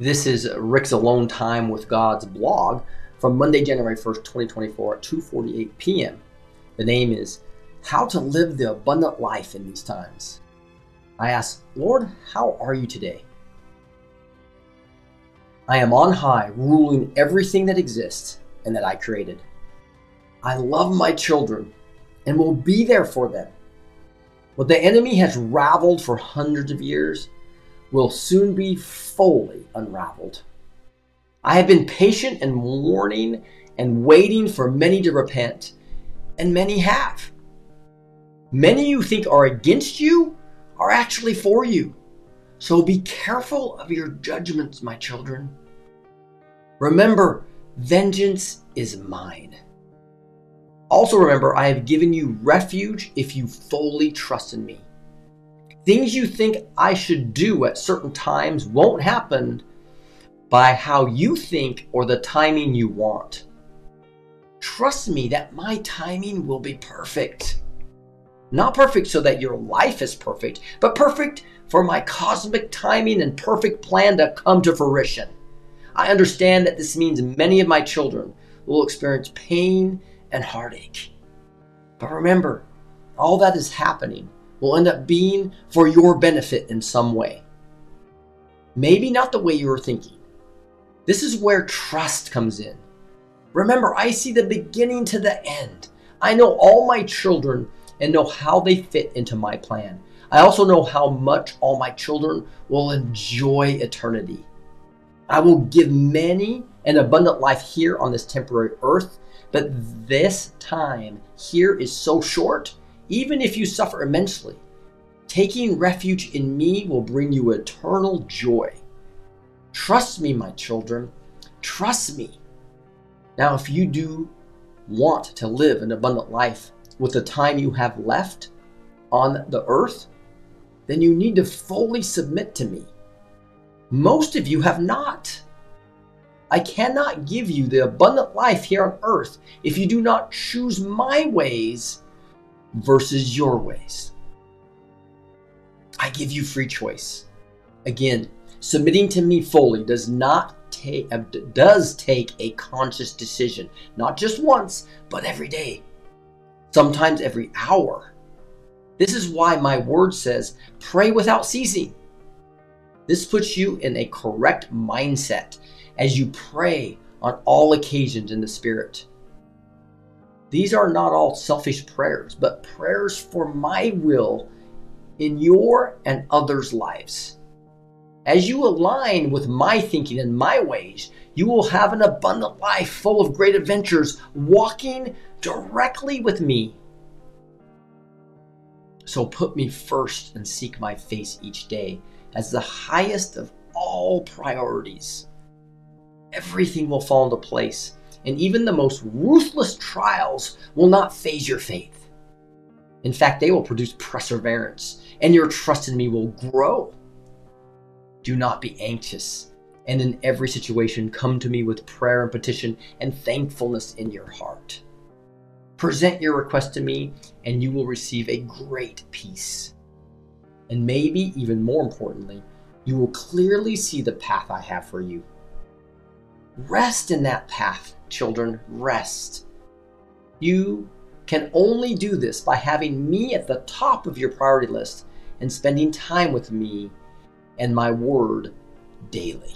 This is Rick's Alone Time with God's blog from Monday, January 1st, 2024 at 2:48 p.m. The name is How to Live the Abundant Life in These Times. I ask, Lord, how are you today? I am on high, ruling everything that exists and that I created. I love my children and will be there for them. What the enemy has raveled for hundreds of years will soon be fully unraveled. I have been patient and warning and waiting for many to repent, and many have. Many you think are against you are actually for you. So be careful of your judgments, my children. Remember, vengeance is mine. Also, remember, I have given you refuge if you fully trust in me. Things you think I should do at certain times won't happen by how you think or the timing you want. Trust me that my timing will be perfect. Not perfect so that your life is perfect, but perfect for my cosmic timing and perfect plan to come to fruition. I understand that this means many of my children will experience pain and heartache. But remember, all that is happening will end up being for your benefit in some way. Maybe not the way you were thinking. This is where trust comes in. Remember, I see the beginning to the end. I know all my children and know how they fit into my plan. I also know how much all my children will enjoy eternity. I will give many an abundant life here on this temporary earth, but this time here is so short even if you suffer immensely. Taking refuge in me will bring you eternal joy. Trust me, my children. Trust me. Now, if you do want to live an abundant life with the time you have left on the earth, then you need to fully submit to me. Most of you have not. I cannot give you the abundant life here on earth if you do not choose my ways versus your ways. I give you free choice. Again, submitting to me fully does not take uh, does take a conscious decision, not just once, but every day. Sometimes every hour. This is why my word says, pray without ceasing. This puts you in a correct mindset as you pray on all occasions in the Spirit. These are not all selfish prayers, but prayers for my will in your and others' lives. As you align with my thinking and my ways, you will have an abundant life full of great adventures, walking directly with me. So put me first and seek my face each day as the highest of all priorities. Everything will fall into place and even the most ruthless trials will not faze your faith. In fact, they will produce perseverance, and your trust in me will grow. Do not be anxious, and in every situation, come to me with prayer and petition and thankfulness in your heart. Present your request to me, and you will receive a great peace. And maybe even more importantly, you will clearly see the path I have for you. Rest in that path children, rest. You can only do this by having me at the top of your priority list and spending time with me and my word daily.